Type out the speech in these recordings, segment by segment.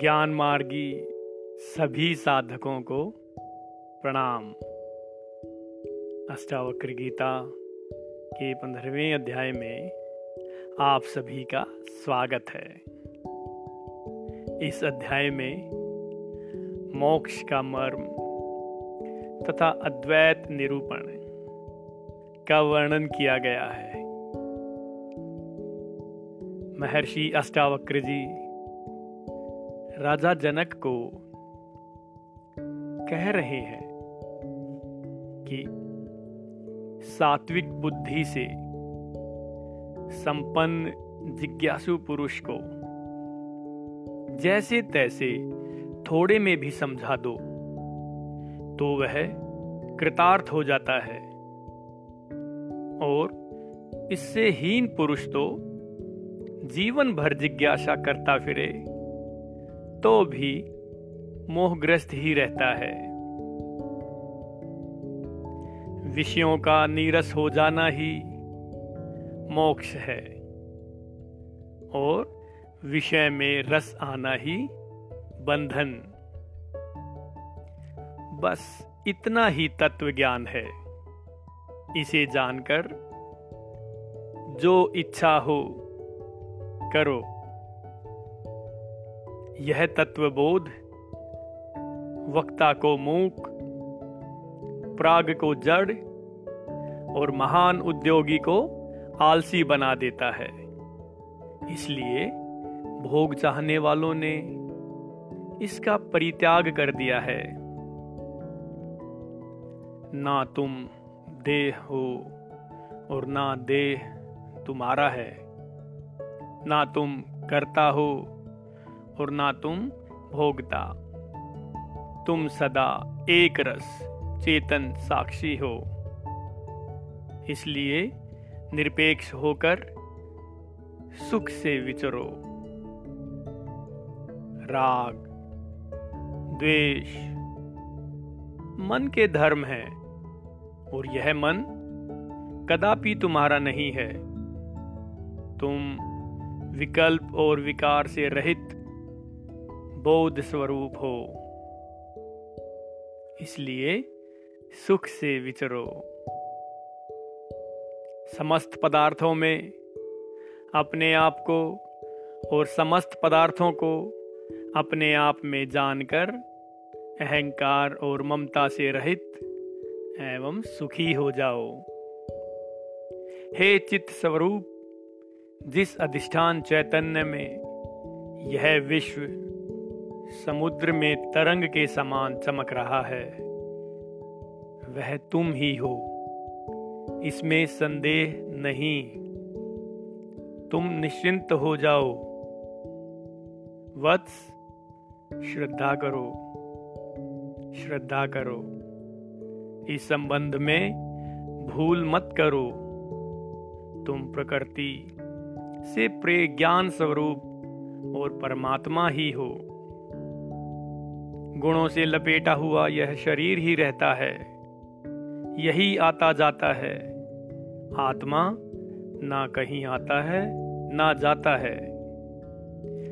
ज्ञान मार्गी सभी साधकों को प्रणाम। अष्टावक्र गीता के पंद्रहवें अध्याय में आप सभी का स्वागत है। इस अध्याय में मोक्ष का मर्म तथा अद्वैत निरूपण का वर्णन किया गया है। महर्षि अष्टावक्र जी राजा जनक को कह रहे हैं कि सात्विक बुद्धि से संपन्न जिज्ञासु पुरुष को जैसे तैसे थोड़े में भी समझा दो तो वह कृतार्थ हो जाता है। और इससे हीन पुरुष तो जीवन भर जिज्ञासा करता फिरे। तो भी मोहग्रस्त ही रहता है। विषयों का नीरस हो जाना ही मोक्ष है। और विषय में रस आना ही बंधन। बस इतना ही तत्व ज्ञान है। इसे जानकर जो इच्छा हो, करो। यह तत्वबोध, वक्ता को मूक, प्राग को जड़ और महान उद्योगी को आलसी बना देता है। इसलिए भोग चाहने वालों ने इसका परित्याग कर दिया है। ना तुम देह हो और ना देह तुम्हारा है। ना तुम करता हो और ना तुम भोगता। तुम सदा एक रस चेतन साक्षी हो। इसलिए निरपेक्ष होकर सुख से विचरो। राग, द्वेष, मन के धर्म है, और यह मन कदापि तुम्हारा नहीं है। तुम विकल्प और विकार से रहित बौद्ध स्वरूप हो। इसलिए सुख से विचरो। समस्त पदार्थों में अपने आप को और समस्त पदार्थों को अपने आप में जानकर अहंकार और ममता से रहित एवं सुखी हो जाओ। हे चित्त स्वरूप जिस अधिष्ठान चैतन्य में यह विश्व समुद्र में तरंग के समान चमक रहा है। वह तुम ही हो। इसमें संदेह नहीं। तुम निश्चिंत हो जाओ। वत्स, श्रद्धा करो। श्रद्धा करो। इस संबंध में भूल मत करो। तुम प्रकृति से प्रे ज्ञान स्वरूप और परमात्मा ही हो। गुणों से लपेटा हुआ यह शरीर ही रहता है। यही आता जाता है। आत्मा ना कहीं आता है, ना जाता है।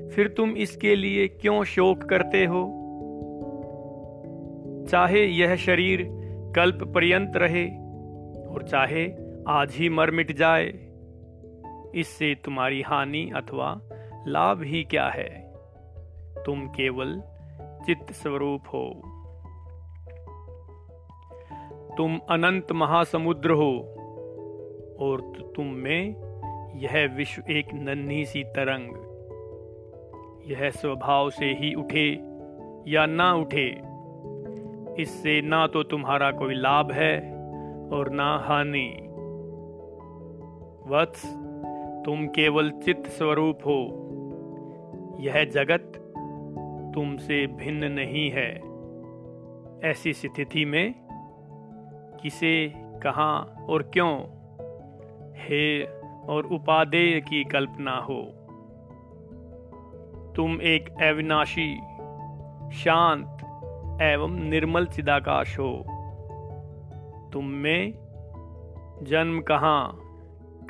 फिर तुम इसके लिए क्यों शोक करते हो? चाहे यह शरीर कल्प पर्यंत रहे और चाहे आज ही मर मिट जाए, इससे तुम्हारी हानि अथवा लाभ ही क्या है? तुम केवल चित्त स्वरूप हो। तुम अनंत महासमुद्र हो, और तुम में यह विश्व एक नन्ही सी तरंग। यह स्वभाव से ही उठे या ना उठे, इससे ना तो तुम्हारा कोई लाभ है और ना हानि। वत्स, तुम केवल चित्त स्वरूप हो। यह जगत तुमसे भिन्न नहीं है। ऐसी स्थिति में किसे, कहा और क्यों हे और उपादेय की कल्पना हो? तुम एक अविनाशी, शांत एवं निर्मल चिदाकाश हो। तुम में जन्म कहाँ,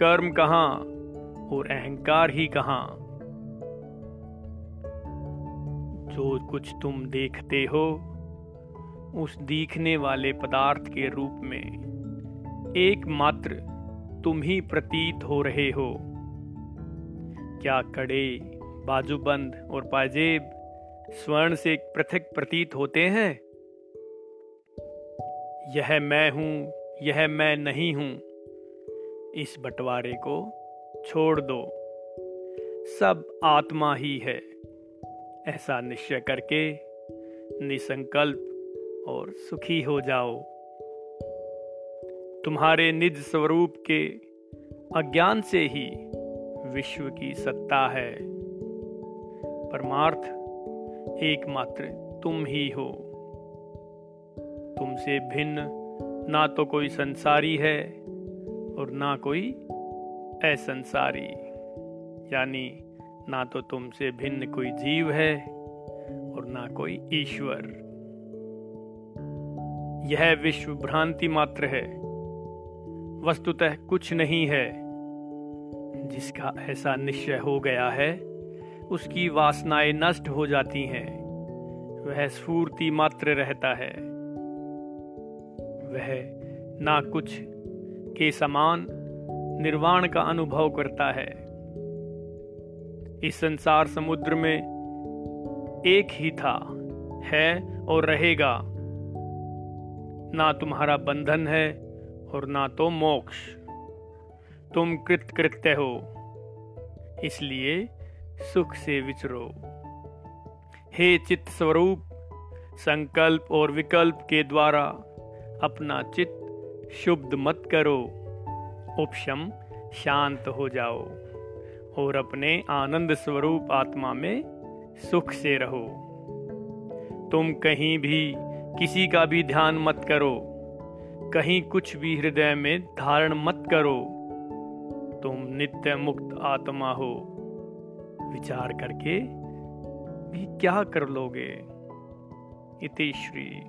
कर्म कहाँ और अहंकार ही कहाँ? जो कुछ तुम देखते हो, उस दिखने वाले पदार्थ के रूप में, एकमात्र तुम ही प्रतीत हो रहे हो। क्या कड़े, बाजूबंद और पाजेब स्वर्ण से पृथक प्रतीत होते हैं? यह मैं हूँ, यह मैं नहीं हूँ। इस बंटवारे को छोड़ दो। सब आत्मा ही है। ऐसा निश्चय करके निसंकल्प और सुखी हो जाओ। तुम्हारे निज स्वरूप के अज्ञान से ही विश्व की सत्ता है। परमार्थ एकमात्र तुम ही हो। तुमसे भिन्न ना तो कोई संसारी है और ना कोई असंसारी। यानी ना तो तुमसे भिन्न कोई जीव है और ना कोई ईश्वर। यह विश्व भ्रांति मात्र है, वस्तुतः कुछ नहीं है। जिसका ऐसा निश्चय हो गया है, उसकी वासनाएँ नष्ट हो जाती हैं। वह स्फूर्ति मात्र रहता है। वह ना कुछ के समान निर्वाण का अनुभव करता है। इस संसार समुद्र में एक ही था, है और रहेगा। ना तुम्हारा बंधन है और ना तो मोक्ष। तुम कृत कृत्य हो, इसलिए सुख से विचरो। हे चित्त स्वरूप संकल्प और विकल्प के द्वारा अपना चित्त शुद्ध मत करो। उपशम शांत हो जाओ। और अपने आनंद स्वरूप आत्मा में सुख से रहो। तुम कहीं भी किसी का भी ध्यान मत करो। कहीं कुछ भी हृदय में धारण मत करो। तुम नित्य मुक्त आत्मा हो। विचार करके भी क्या कर लोगे? इति श्री